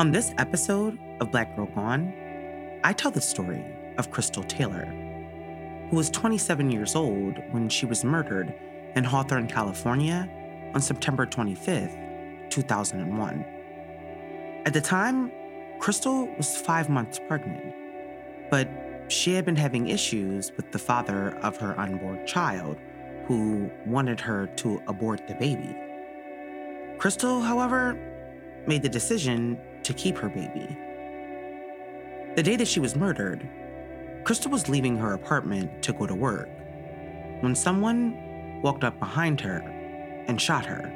On this episode of Black Girl Gone, I tell the story of Crystal Taylor, who was 27 years old when she was murdered in Hawthorne, California on September 25th, 2001. At the time, Crystal was five months pregnant, but she had been having issues with the father of her unborn child, who wanted her to abort the baby. Crystal, however, made the decision to keep her baby. The day that she was murdered, Crystal was leaving her apartment to go to work when someone walked up behind her and shot her.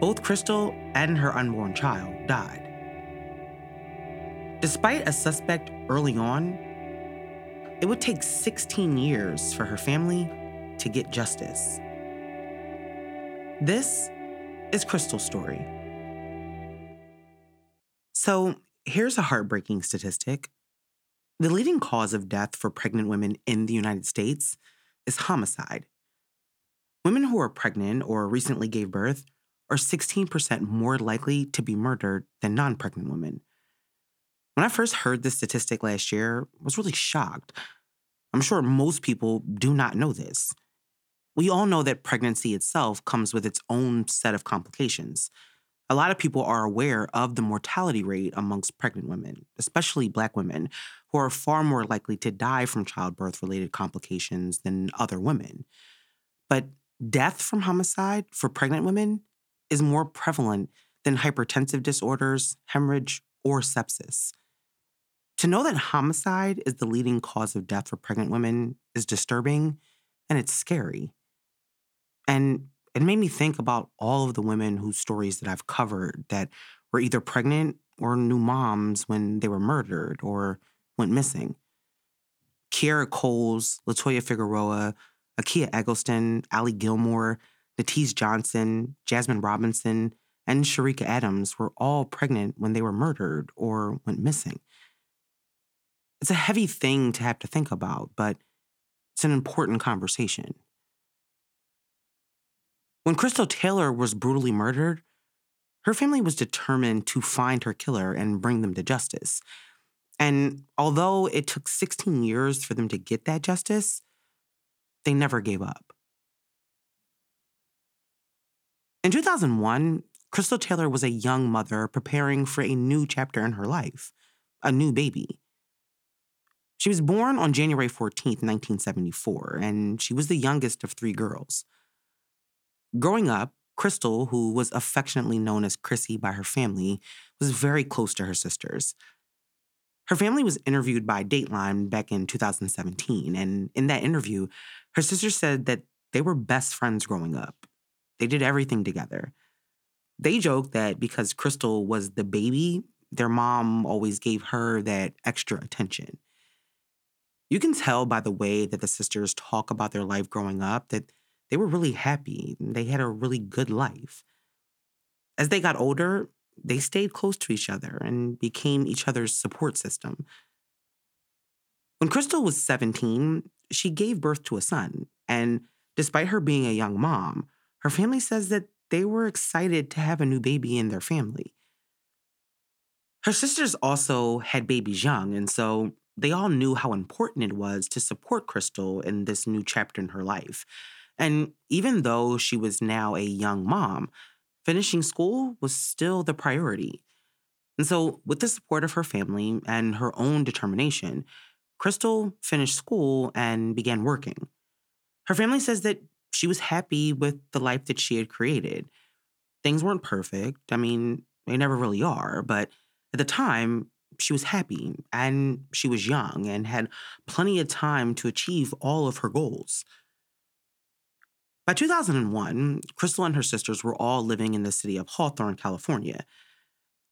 Both Crystal and her unborn child died. Despite a suspect early on, it would take 16 years for her family to get justice. This is Crystal's story. So here's a heartbreaking statistic the leading cause of death for pregnant women in the United States is homicide. Women who are pregnant or recently gave birth are 16% more likely to be murdered than non pregnant women. When I first heard this statistic last year, I was really shocked. I'm sure most people do not know this. We all know that pregnancy itself comes with its own set of complications a lot of people are aware of the mortality rate amongst pregnant women, especially Black women, who are far more likely to die from childbirth related complications than other women. But death from homicide for pregnant women is more prevalent than hypertensive disorders, hemorrhage, or sepsis. To know that homicide is the leading cause of death for pregnant women is disturbing and it's scary. And it made me think about all of the women whose stories that I've covered that were either pregnant or new moms when they were murdered or went missing. Kiera Coles, Latoya Figueroa, Akia Eggleston, Allie Gilmore, Natise Johnson, Jasmine Robinson, and Sharika Adams were all pregnant when they were murdered or went missing. It's a heavy thing to have to think about, but it's an important conversation. When Crystal Taylor was brutally murdered, her family was determined to find her killer and bring them to justice. And although it took 16 years for them to get that justice, they never gave up. In 2001, Crystal Taylor was a young mother preparing for a new chapter in her life, a new baby. She was born on January 14, 1974, and she was the youngest of three girls. Growing up, Crystal, who was affectionately known as Chrissy by her family, was very close to her sisters. Her family was interviewed by Dateline back in 2017, and in that interview, her sisters said that they were best friends growing up. They did everything together. They joked that because Crystal was the baby, their mom always gave her that extra attention. You can tell by the way that the sisters talk about their life growing up that they were really happy. They had a really good life. As they got older, they stayed close to each other and became each other's support system. When Crystal was 17, she gave birth to a son, and despite her being a young mom, her family says that they were excited to have a new baby in their family. Her sisters also had babies young, and so they all knew how important it was to support Crystal in this new chapter in her life. And even though she was now a young mom, finishing school was still the priority. And so, with the support of her family and her own determination, Crystal finished school and began working. Her family says that she was happy with the life that she had created. Things weren't perfect. I mean, they never really are, but at the time, she was happy and she was young and had plenty of time to achieve all of her goals. By 2001, Crystal and her sisters were all living in the city of Hawthorne, California.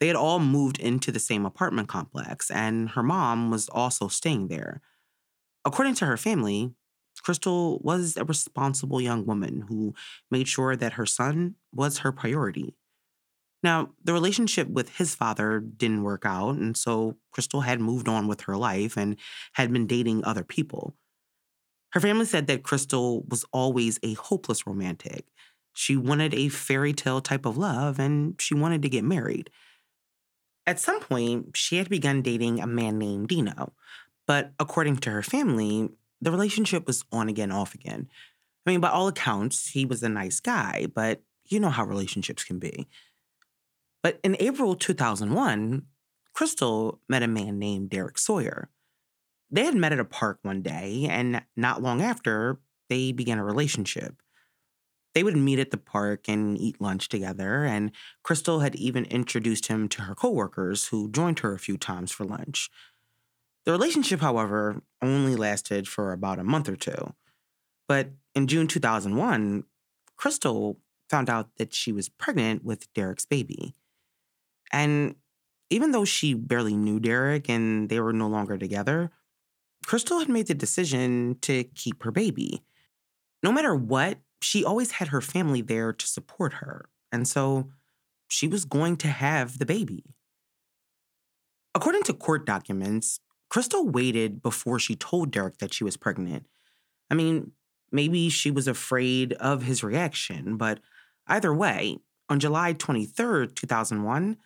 They had all moved into the same apartment complex, and her mom was also staying there. According to her family, Crystal was a responsible young woman who made sure that her son was her priority. Now, the relationship with his father didn't work out, and so Crystal had moved on with her life and had been dating other people. Her family said that Crystal was always a hopeless romantic. She wanted a fairy tale type of love and she wanted to get married. At some point, she had begun dating a man named Dino, but according to her family, the relationship was on again, off again. I mean, by all accounts, he was a nice guy, but you know how relationships can be. But in April 2001, Crystal met a man named Derek Sawyer. They had met at a park one day, and not long after, they began a relationship. They would meet at the park and eat lunch together, and Crystal had even introduced him to her coworkers who joined her a few times for lunch. The relationship, however, only lasted for about a month or two. But in June 2001, Crystal found out that she was pregnant with Derek's baby. And even though she barely knew Derek and they were no longer together, Crystal had made the decision to keep her baby. No matter what, she always had her family there to support her. And so she was going to have the baby. According to court documents, Crystal waited before she told Derek that she was pregnant. I mean, maybe she was afraid of his reaction, but either way, on July 23rd, 2001,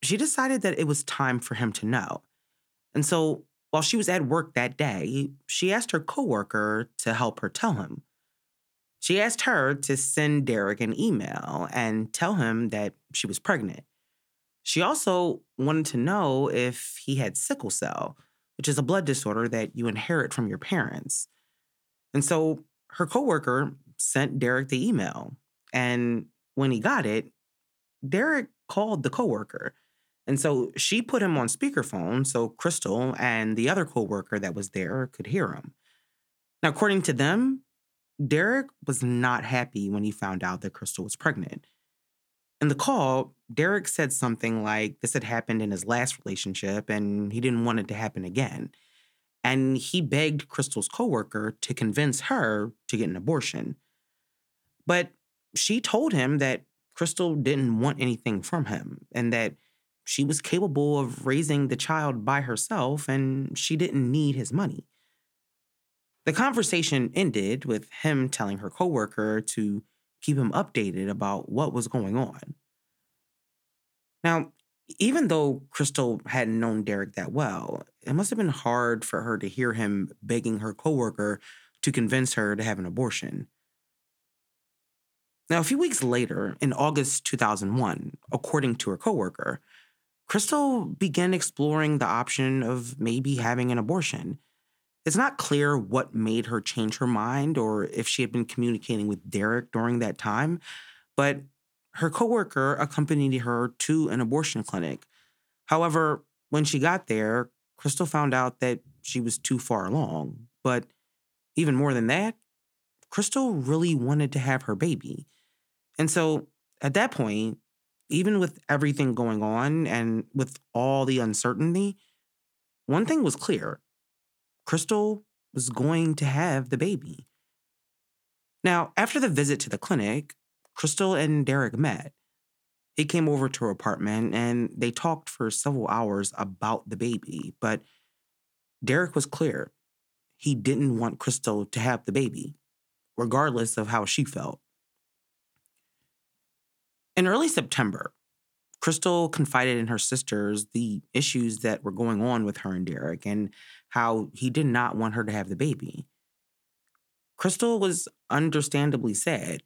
she decided that it was time for him to know. And so, while she was at work that day, she asked her coworker to help her tell him. She asked her to send Derek an email and tell him that she was pregnant. She also wanted to know if he had sickle cell, which is a blood disorder that you inherit from your parents. And so her coworker sent Derek the email. And when he got it, Derek called the coworker. And so she put him on speakerphone so Crystal and the other coworker that was there could hear him. Now, according to them, Derek was not happy when he found out that Crystal was pregnant. In the call, Derek said something like this had happened in his last relationship and he didn't want it to happen again. And he begged Crystal's coworker to convince her to get an abortion. But she told him that Crystal didn't want anything from him and that she was capable of raising the child by herself and she didn't need his money. The conversation ended with him telling her coworker to keep him updated about what was going on. Now, even though Crystal hadn't known Derek that well, it must have been hard for her to hear him begging her coworker to convince her to have an abortion. Now, a few weeks later, in August 2001, according to her coworker, Crystal began exploring the option of maybe having an abortion. It's not clear what made her change her mind or if she had been communicating with Derek during that time, but her coworker accompanied her to an abortion clinic. However, when she got there, Crystal found out that she was too far along. But even more than that, Crystal really wanted to have her baby. And so at that point, even with everything going on and with all the uncertainty, one thing was clear Crystal was going to have the baby. Now, after the visit to the clinic, Crystal and Derek met. He came over to her apartment and they talked for several hours about the baby, but Derek was clear. He didn't want Crystal to have the baby, regardless of how she felt. In early September, Crystal confided in her sisters the issues that were going on with her and Derek and how he did not want her to have the baby. Crystal was understandably sad.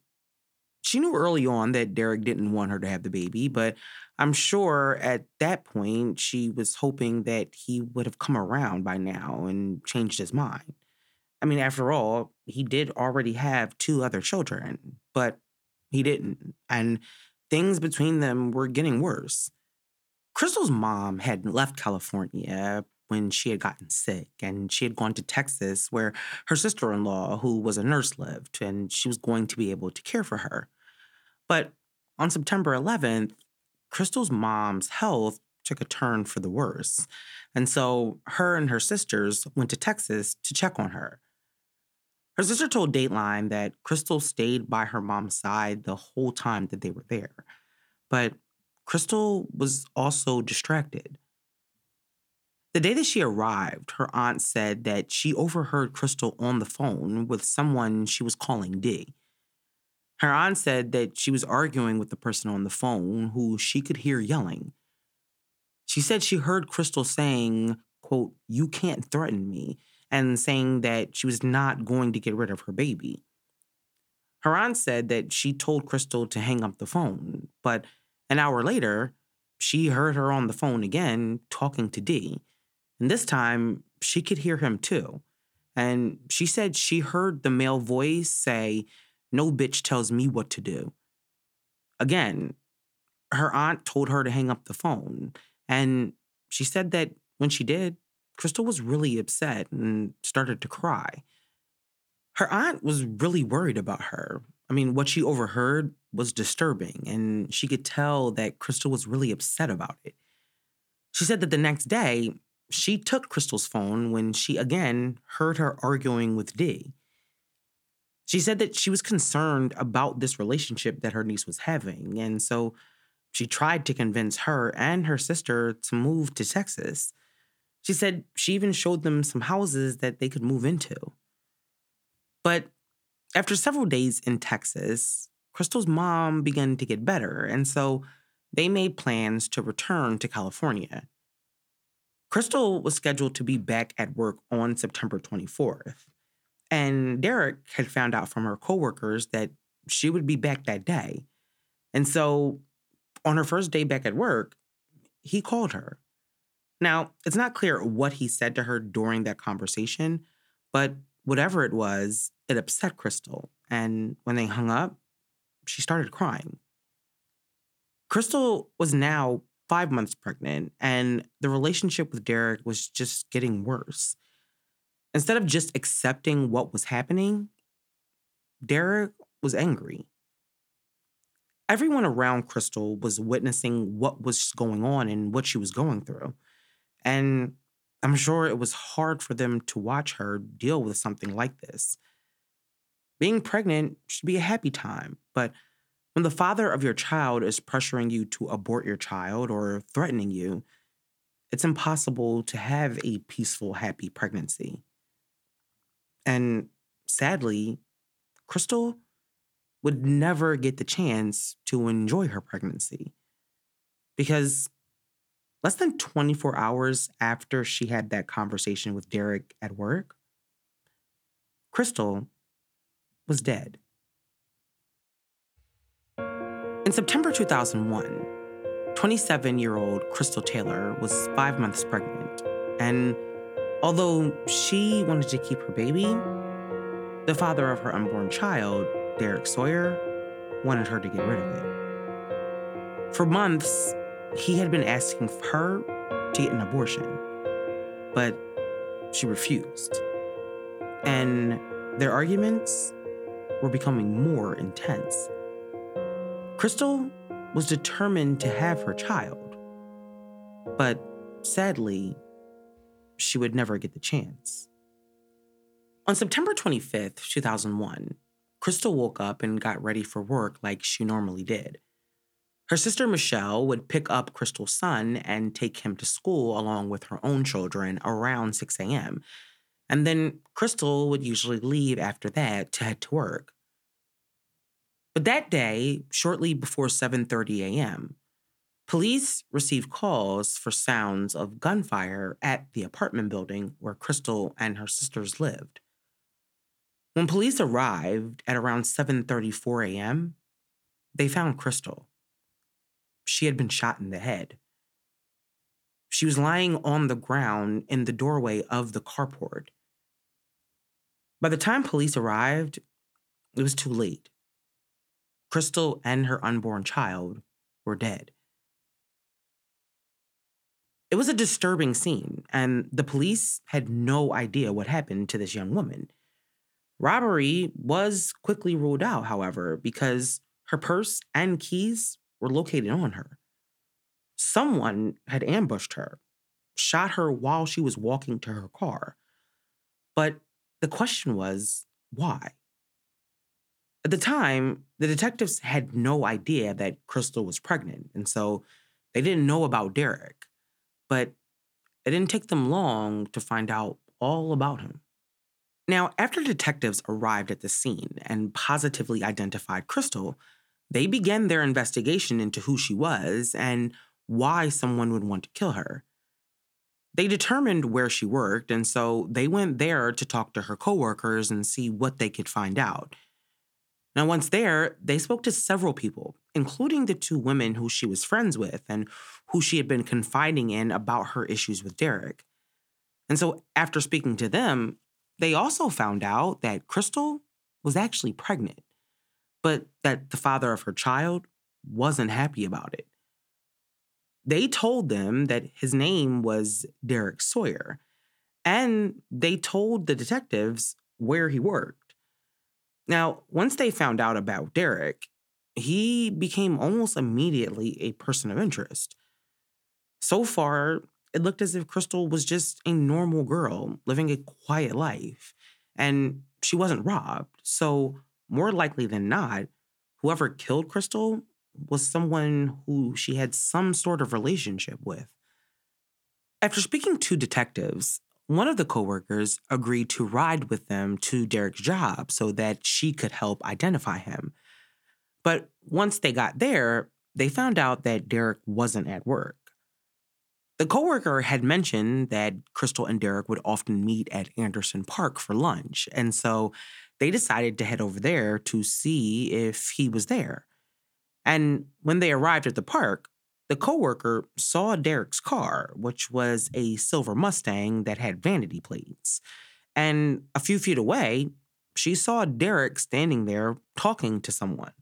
She knew early on that Derek didn't want her to have the baby, but I'm sure at that point she was hoping that he would have come around by now and changed his mind. I mean, after all, he did already have two other children, but he didn't. And things between them were getting worse. Crystal's mom had left California when she had gotten sick and she had gone to Texas where her sister in law, who was a nurse, lived and she was going to be able to care for her. But on September 11th, Crystal's mom's health took a turn for the worse. And so her and her sisters went to Texas to check on her. Her sister told Dateline that Crystal stayed by her mom's side the whole time that they were there. But Crystal was also distracted. The day that she arrived, her aunt said that she overheard Crystal on the phone with someone she was calling D. Her aunt said that she was arguing with the person on the phone who she could hear yelling. She said she heard Crystal saying, quote, you can't threaten me, and saying that she was not going to get rid of her baby. Her aunt said that she told Crystal to hang up the phone, but an hour later, she heard her on the phone again talking to D. And this time, she could hear him too. And she said she heard the male voice say, No bitch tells me what to do. Again, her aunt told her to hang up the phone. And she said that when she did, Crystal was really upset and started to cry. Her aunt was really worried about her. I mean, what she overheard was disturbing, and she could tell that Crystal was really upset about it. She said that the next day, she took Crystal's phone when she again heard her arguing with D. She said that she was concerned about this relationship that her niece was having, and so she tried to convince her and her sister to move to Texas. She said she even showed them some houses that they could move into. But after several days in Texas, Crystal's mom began to get better, and so they made plans to return to California. Crystal was scheduled to be back at work on September 24th. And Derek had found out from her coworkers that she would be back that day. And so on her first day back at work, he called her. Now, it's not clear what he said to her during that conversation, but whatever it was, it upset Crystal. And when they hung up, she started crying. Crystal was now five months pregnant, and the relationship with Derek was just getting worse. Instead of just accepting what was happening, Derek was angry. Everyone around Crystal was witnessing what was going on and what she was going through. And I'm sure it was hard for them to watch her deal with something like this. Being pregnant should be a happy time, but when the father of your child is pressuring you to abort your child or threatening you, it's impossible to have a peaceful, happy pregnancy. And sadly, Crystal would never get the chance to enjoy her pregnancy because less than 24 hours after she had that conversation with Derek at work, Crystal was dead. In September 2001, 27 year old Crystal Taylor was five months pregnant, and although she wanted to keep her baby, the father of her unborn child, Derek Sawyer, wanted her to get rid of it. For months, he had been asking her to get an abortion, but she refused. And their arguments were becoming more intense. Crystal was determined to have her child, but sadly, she would never get the chance. On September 25th, 2001, Crystal woke up and got ready for work like she normally did. Her sister Michelle would pick up Crystal's son and take him to school along with her own children around 6 a.m. And then Crystal would usually leave after that to head to work. But that day, shortly before 7:30 a.m., police received calls for sounds of gunfire at the apartment building where Crystal and her sisters lived. When police arrived at around 7:34 a.m., they found Crystal. She had been shot in the head. She was lying on the ground in the doorway of the carport. By the time police arrived, it was too late. Crystal and her unborn child were dead. It was a disturbing scene, and the police had no idea what happened to this young woman. Robbery was quickly ruled out, however, because her purse and keys were located on her. Someone had ambushed her, shot her while she was walking to her car. But the question was why? At the time, the detectives had no idea that Crystal was pregnant, and so they didn't know about Derek. But it didn't take them long to find out all about him. Now, after detectives arrived at the scene and positively identified Crystal, they began their investigation into who she was and why someone would want to kill her. They determined where she worked, and so they went there to talk to her coworkers and see what they could find out. Now, once there, they spoke to several people, including the two women who she was friends with and who she had been confiding in about her issues with Derek. And so, after speaking to them, they also found out that Crystal was actually pregnant, but that the father of her child wasn't happy about it. They told them that his name was Derek Sawyer, and they told the detectives where he worked. Now, once they found out about Derek, he became almost immediately a person of interest. So far, it looked as if Crystal was just a normal girl living a quiet life, and she wasn't robbed. So, more likely than not, whoever killed Crystal was someone who she had some sort of relationship with. After speaking to detectives, one of the coworkers agreed to ride with them to Derek's job so that she could help identify him. But once they got there, they found out that Derek wasn't at work. The coworker had mentioned that Crystal and Derek would often meet at Anderson Park for lunch, and so they decided to head over there to see if he was there. And when they arrived at the park, the coworker saw Derek's car, which was a silver Mustang that had vanity plates. And a few feet away, she saw Derek standing there talking to someone.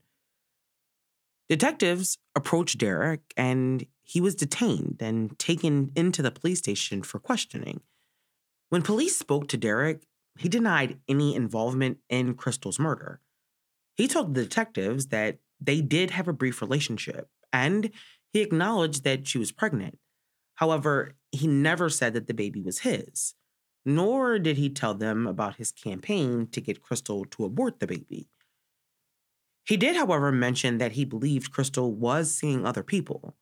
Detectives approached Derek and he was detained and taken into the police station for questioning. When police spoke to Derek, he denied any involvement in Crystal's murder. He told the detectives that they did have a brief relationship, and he acknowledged that she was pregnant. However, he never said that the baby was his, nor did he tell them about his campaign to get Crystal to abort the baby. He did, however, mention that he believed Crystal was seeing other people,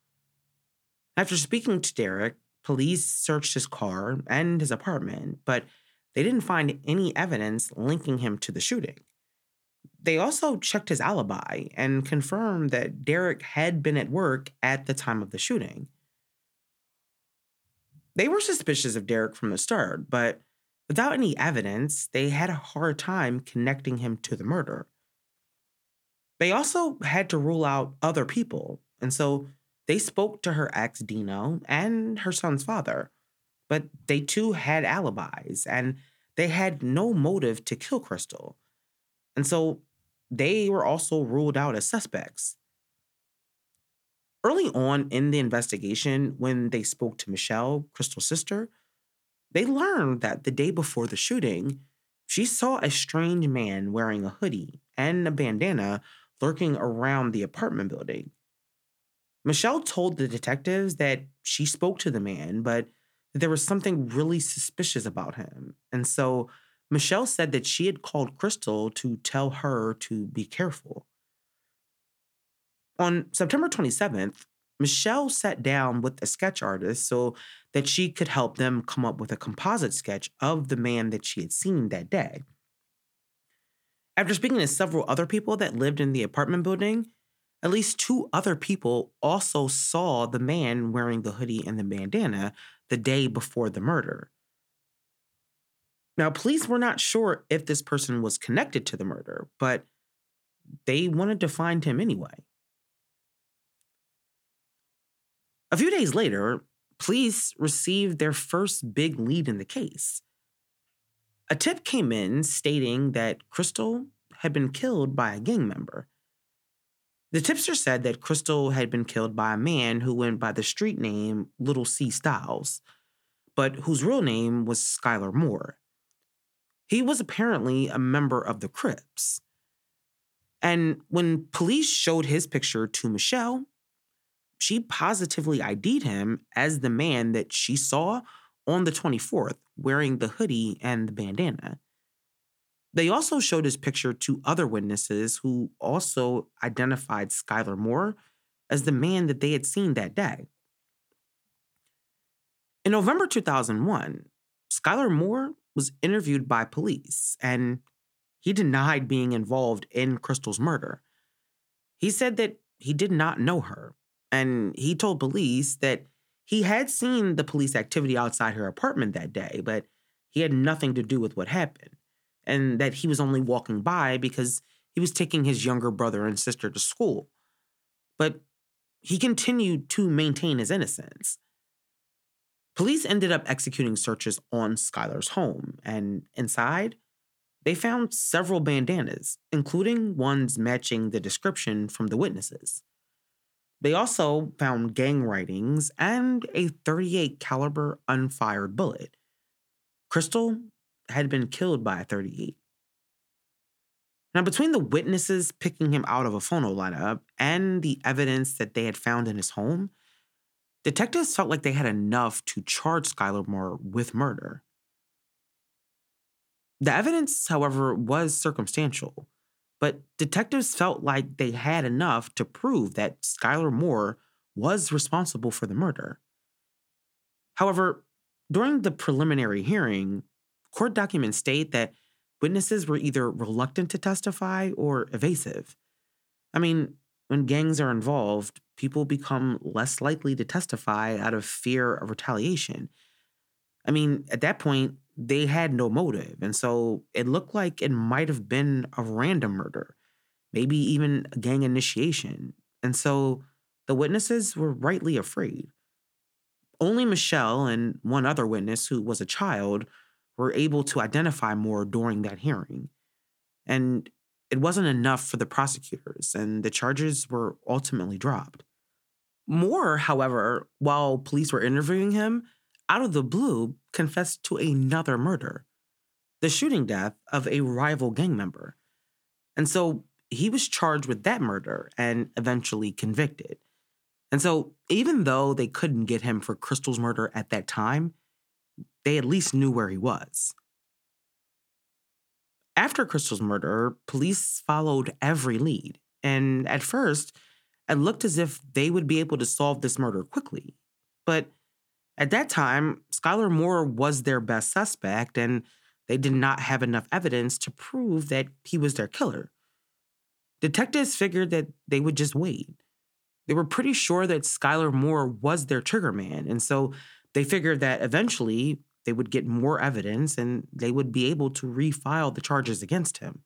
after speaking to Derek, police searched his car and his apartment, but they didn't find any evidence linking him to the shooting. They also checked his alibi and confirmed that Derek had been at work at the time of the shooting. They were suspicious of Derek from the start, but without any evidence, they had a hard time connecting him to the murder. They also had to rule out other people, and so they spoke to her ex, Dino, and her son's father, but they too had alibis and they had no motive to kill Crystal. And so they were also ruled out as suspects. Early on in the investigation, when they spoke to Michelle, Crystal's sister, they learned that the day before the shooting, she saw a strange man wearing a hoodie and a bandana lurking around the apartment building. Michelle told the detectives that she spoke to the man, but there was something really suspicious about him. And so Michelle said that she had called Crystal to tell her to be careful. On September 27th, Michelle sat down with a sketch artist so that she could help them come up with a composite sketch of the man that she had seen that day. After speaking to several other people that lived in the apartment building, at least two other people also saw the man wearing the hoodie and the bandana the day before the murder. Now, police were not sure if this person was connected to the murder, but they wanted to find him anyway. A few days later, police received their first big lead in the case. A tip came in stating that Crystal had been killed by a gang member. The tipster said that Crystal had been killed by a man who went by the street name Little C. Styles, but whose real name was Skylar Moore. He was apparently a member of the Crips. And when police showed his picture to Michelle, she positively ID'd him as the man that she saw on the 24th wearing the hoodie and the bandana. They also showed his picture to other witnesses who also identified Skylar Moore as the man that they had seen that day. In November 2001, Skylar Moore was interviewed by police and he denied being involved in Crystal's murder. He said that he did not know her and he told police that he had seen the police activity outside her apartment that day, but he had nothing to do with what happened, and that he was only walking by because he was taking his younger brother and sister to school. But he continued to maintain his innocence. Police ended up executing searches on Skylar's home, and inside, they found several bandanas, including ones matching the description from the witnesses. They also found gang writings and a 38 caliber unfired bullet. Crystal had been killed by a 38. Now, between the witnesses picking him out of a photo lineup and the evidence that they had found in his home, detectives felt like they had enough to charge Skylar Moore with murder. The evidence, however, was circumstantial. But detectives felt like they had enough to prove that Skylar Moore was responsible for the murder. However, during the preliminary hearing, court documents state that witnesses were either reluctant to testify or evasive. I mean, when gangs are involved, people become less likely to testify out of fear of retaliation. I mean, at that point, they had no motive. And so it looked like it might have been a random murder, maybe even a gang initiation. And so the witnesses were rightly afraid. Only Michelle and one other witness, who was a child, were able to identify Moore during that hearing. And it wasn't enough for the prosecutors, and the charges were ultimately dropped. Moore, however, while police were interviewing him, out of the blue, confessed to another murder the shooting death of a rival gang member. And so he was charged with that murder and eventually convicted. And so, even though they couldn't get him for Crystal's murder at that time, they at least knew where he was. After Crystal's murder, police followed every lead. And at first, it looked as if they would be able to solve this murder quickly. But at that time, Skylar Moore was their best suspect, and they did not have enough evidence to prove that he was their killer. Detectives figured that they would just wait. They were pretty sure that Skylar Moore was their trigger man, and so they figured that eventually they would get more evidence and they would be able to refile the charges against him.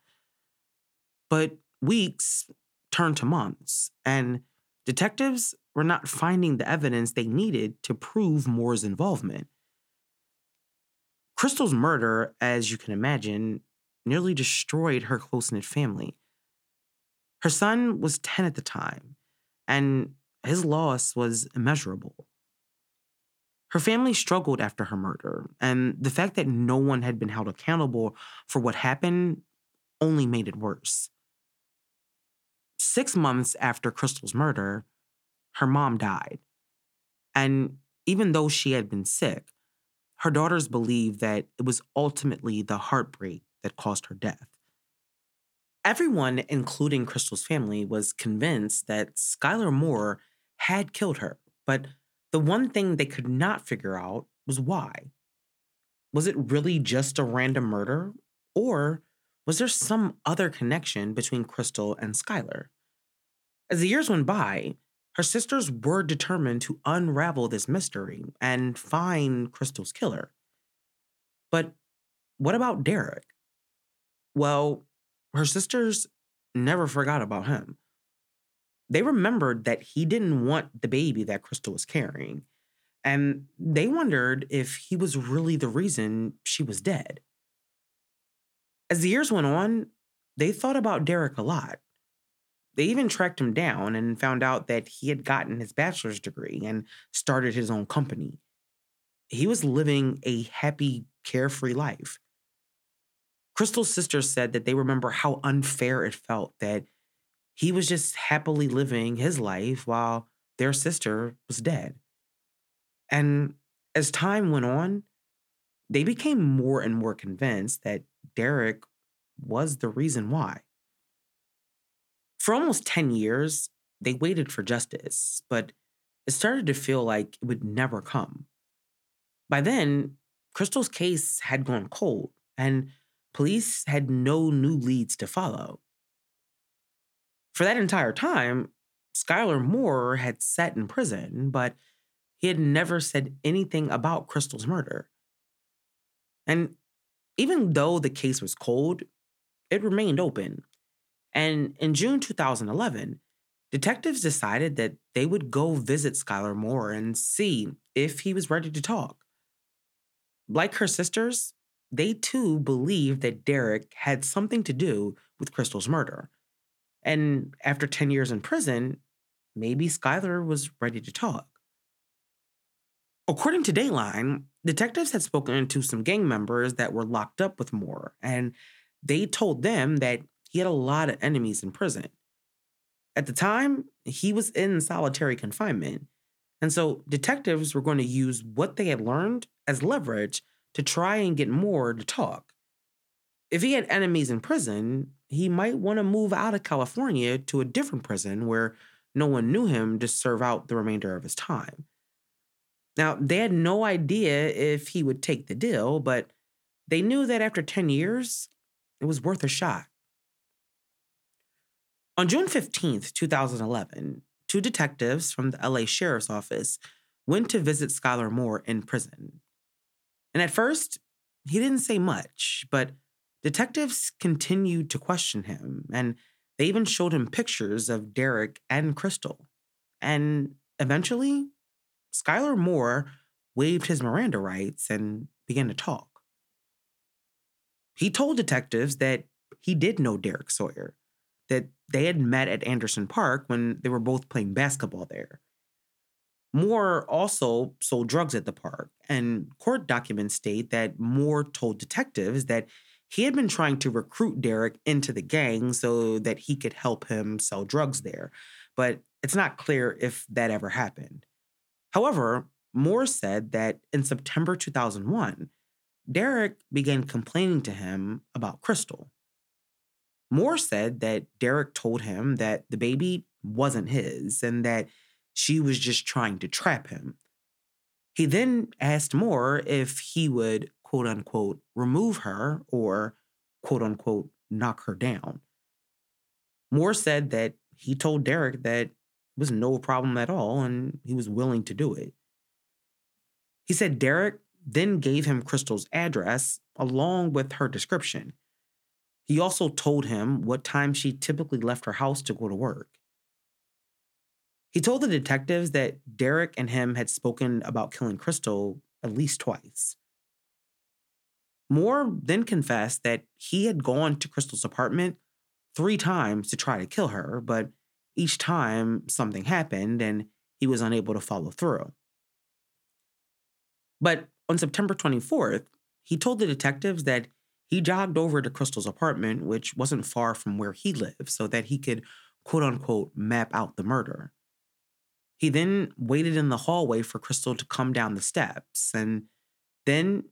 But weeks turned to months, and detectives were not finding the evidence they needed to prove Moore's involvement. Crystal's murder, as you can imagine, nearly destroyed her close knit family. Her son was 10 at the time, and his loss was immeasurable. Her family struggled after her murder, and the fact that no one had been held accountable for what happened only made it worse. Six months after Crystal's murder, her mom died. And even though she had been sick, her daughters believed that it was ultimately the heartbreak that caused her death. Everyone, including Crystal's family, was convinced that Skylar Moore had killed her, but the one thing they could not figure out was why. Was it really just a random murder, or was there some other connection between Crystal and Skylar? As the years went by, her sisters were determined to unravel this mystery and find Crystal's killer. But what about Derek? Well, her sisters never forgot about him. They remembered that he didn't want the baby that Crystal was carrying, and they wondered if he was really the reason she was dead. As the years went on, they thought about Derek a lot. They even tracked him down and found out that he had gotten his bachelor's degree and started his own company. He was living a happy, carefree life. Crystal's sister said that they remember how unfair it felt that he was just happily living his life while their sister was dead. And as time went on, they became more and more convinced that Derek was the reason why. For almost 10 years, they waited for justice, but it started to feel like it would never come. By then, Crystal's case had gone cold, and police had no new leads to follow. For that entire time, Skylar Moore had sat in prison, but he had never said anything about Crystal's murder. And even though the case was cold, it remained open. And in June 2011, detectives decided that they would go visit Skylar Moore and see if he was ready to talk. Like her sisters, they too believed that Derek had something to do with Crystal's murder. And after 10 years in prison, maybe Skylar was ready to talk. According to Dateline, detectives had spoken to some gang members that were locked up with Moore, and they told them that he had a lot of enemies in prison. At the time, he was in solitary confinement. And so detectives were going to use what they had learned as leverage to try and get Moore to talk. If he had enemies in prison, he might want to move out of California to a different prison where no one knew him to serve out the remainder of his time. Now, they had no idea if he would take the deal, but they knew that after 10 years, it was worth a shot. On June 15th, 2011, two detectives from the LA Sheriff's Office went to visit Skylar Moore in prison. And at first, he didn't say much, but detectives continued to question him, and they even showed him pictures of Derek and Crystal. And eventually, Skylar Moore waived his Miranda rights and began to talk. He told detectives that he did know Derek Sawyer, that they had met at Anderson Park when they were both playing basketball there. Moore also sold drugs at the park, and court documents state that Moore told detectives that he had been trying to recruit Derek into the gang so that he could help him sell drugs there, but it's not clear if that ever happened. However, Moore said that in September 2001, Derek began complaining to him about Crystal. Moore said that Derek told him that the baby wasn't his and that she was just trying to trap him. He then asked Moore if he would, quote unquote, remove her or, quote unquote, knock her down. Moore said that he told Derek that it was no problem at all and he was willing to do it. He said Derek then gave him Crystal's address along with her description. He also told him what time she typically left her house to go to work. He told the detectives that Derek and him had spoken about killing Crystal at least twice. Moore then confessed that he had gone to Crystal's apartment three times to try to kill her, but each time something happened and he was unable to follow through. But on September 24th, he told the detectives that he jogged over to Crystal's apartment, which wasn't far from where he lived, so that he could quote unquote map out the murder. He then waited in the hallway for Crystal to come down the steps, and then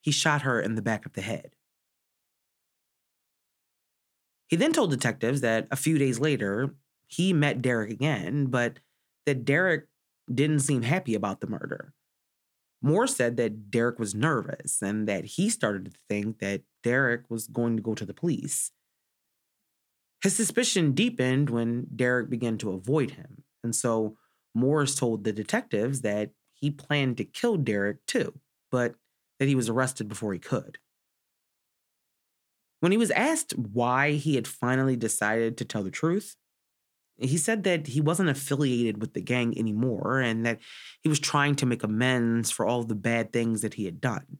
he shot her in the back of the head. He then told detectives that a few days later, he met Derek again, but that Derek didn't seem happy about the murder. Moore said that Derek was nervous and that he started to think that Derek was going to go to the police. His suspicion deepened when Derek began to avoid him, and so Morris told the detectives that he planned to kill Derek too, but that he was arrested before he could. When he was asked why he had finally decided to tell the truth, he said that he wasn't affiliated with the gang anymore and that he was trying to make amends for all the bad things that he had done.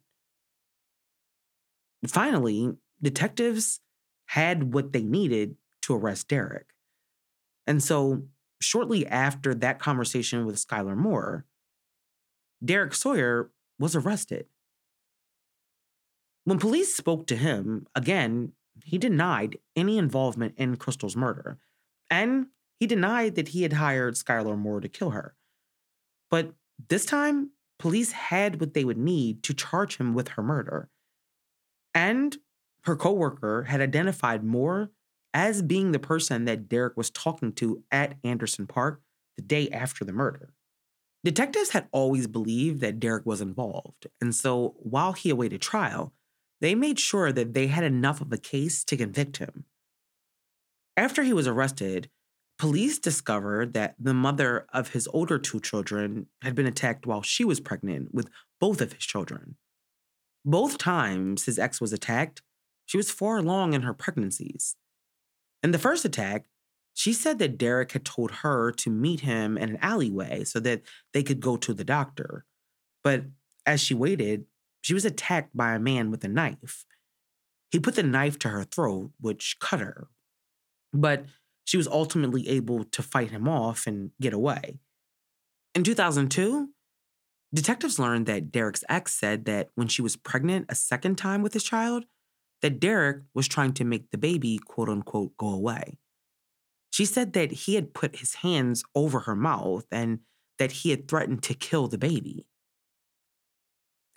Finally, detectives had what they needed to arrest Derek. And so, shortly after that conversation with Skylar Moore, Derek Sawyer was arrested. When police spoke to him, again, he denied any involvement in Crystal's murder. And he denied that he had hired Skylar Moore to kill her. But this time, police had what they would need to charge him with her murder. And her coworker had identified Moore as being the person that Derek was talking to at Anderson Park the day after the murder. Detectives had always believed that Derek was involved, and so while he awaited trial, they made sure that they had enough of a case to convict him. After he was arrested, Police discovered that the mother of his older two children had been attacked while she was pregnant with both of his children. Both times his ex was attacked, she was far along in her pregnancies. In the first attack, she said that Derek had told her to meet him in an alleyway so that they could go to the doctor. But as she waited, she was attacked by a man with a knife. He put the knife to her throat, which cut her. But she was ultimately able to fight him off and get away. In 2002, detectives learned that Derek's ex said that when she was pregnant a second time with his child, that Derek was trying to make the baby, quote unquote, go away. She said that he had put his hands over her mouth and that he had threatened to kill the baby.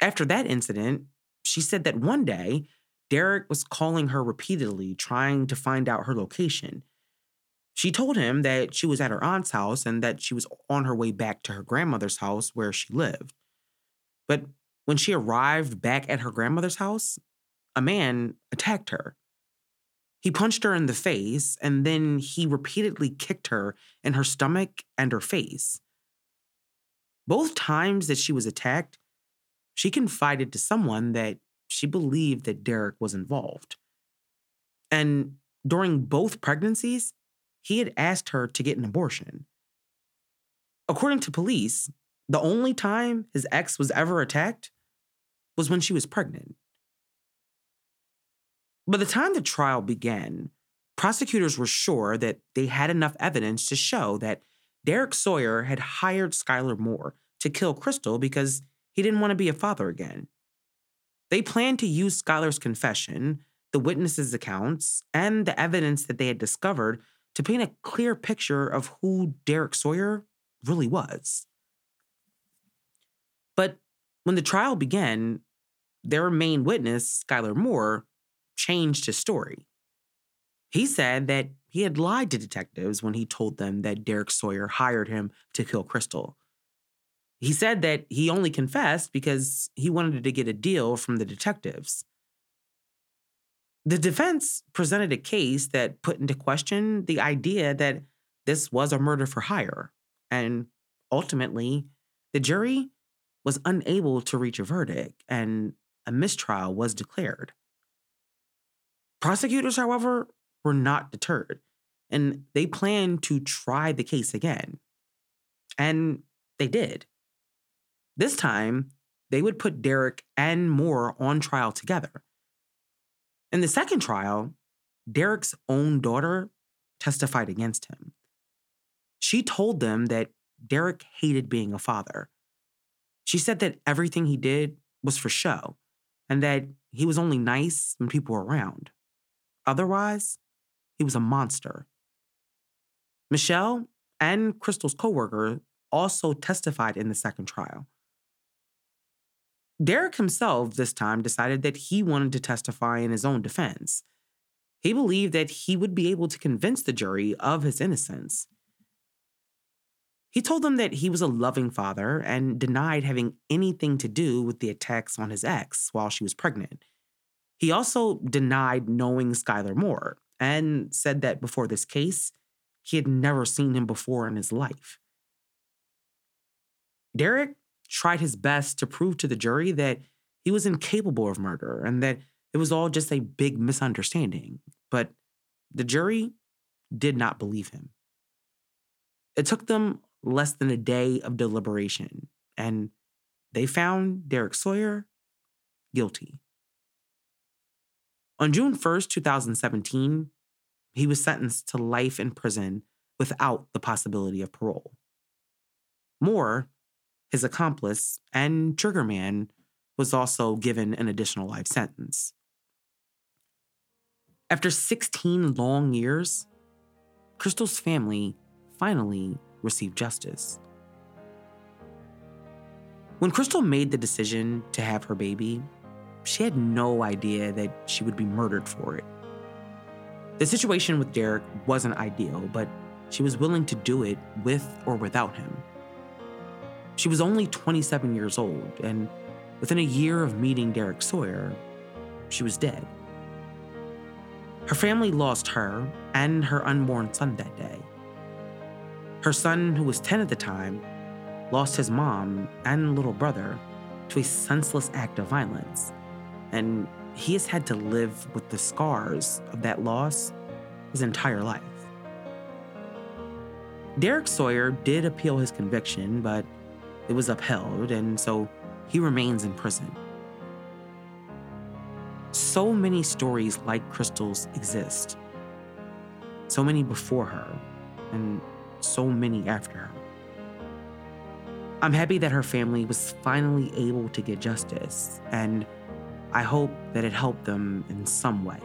After that incident, she said that one day, Derek was calling her repeatedly, trying to find out her location, she told him that she was at her aunt's house and that she was on her way back to her grandmother's house where she lived. But when she arrived back at her grandmother's house, a man attacked her. He punched her in the face and then he repeatedly kicked her in her stomach and her face. Both times that she was attacked, she confided to someone that she believed that Derek was involved. And during both pregnancies, he had asked her to get an abortion. According to police, the only time his ex was ever attacked was when she was pregnant. By the time the trial began, prosecutors were sure that they had enough evidence to show that Derek Sawyer had hired Skylar Moore to kill Crystal because he didn't want to be a father again. They planned to use Skylar's confession, the witnesses' accounts, and the evidence that they had discovered to paint a clear picture of who Derek Sawyer really was. But when the trial began, their main witness, Skylar Moore, changed his story. He said that he had lied to detectives when he told them that Derek Sawyer hired him to kill Crystal. He said that he only confessed because he wanted to get a deal from the detectives. The defense presented a case that put into question the idea that this was a murder for hire. And ultimately, the jury was unable to reach a verdict and a mistrial was declared. Prosecutors, however, were not deterred and they planned to try the case again. And they did. This time, they would put Derek and Moore on trial together. In the second trial, Derek's own daughter testified against him. She told them that Derek hated being a father. She said that everything he did was for show and that he was only nice when people were around. Otherwise, he was a monster. Michelle and Crystal's coworker also testified in the second trial. Derek himself this time decided that he wanted to testify in his own defense. He believed that he would be able to convince the jury of his innocence. He told them that he was a loving father and denied having anything to do with the attacks on his ex while she was pregnant. He also denied knowing Skylar Moore and said that before this case, he had never seen him before in his life. Derek tried his best to prove to the jury that he was incapable of murder and that it was all just a big misunderstanding, but the jury did not believe him. It took them less than a day of deliberation, and they found Derek Sawyer guilty. On June 1st, 2017, he was sentenced to life in prison without the possibility of parole. Moore, his accomplice, and Triggerman was also given an additional life sentence. After 16 long years, Crystal's family finally received justice. When Crystal made the decision to have her baby, she had no idea that she would be murdered for it. The situation with Derek wasn't ideal, but she was willing to do it with or without him. She was only 27 years old, and within a year of meeting Derek Sawyer, she was dead. Her family lost her and her unborn son that day. Her son, who was 10 at the time, lost his mom and little brother to a senseless act of violence, and he has had to live with the scars of that loss his entire life. Derek Sawyer did appeal his conviction, but it was upheld, and so he remains in prison. So many stories like Crystal's exist. So many before her, and so many after her. I'm happy that her family was finally able to get justice, and I hope that it helped them in some way.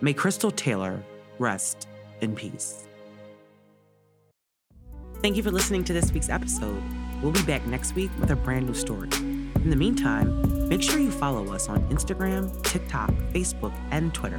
May Crystal Taylor rest in peace. Thank you for listening to this week's episode. We'll be back next week with a brand new story. In the meantime, make sure you follow us on Instagram, TikTok, Facebook, and Twitter.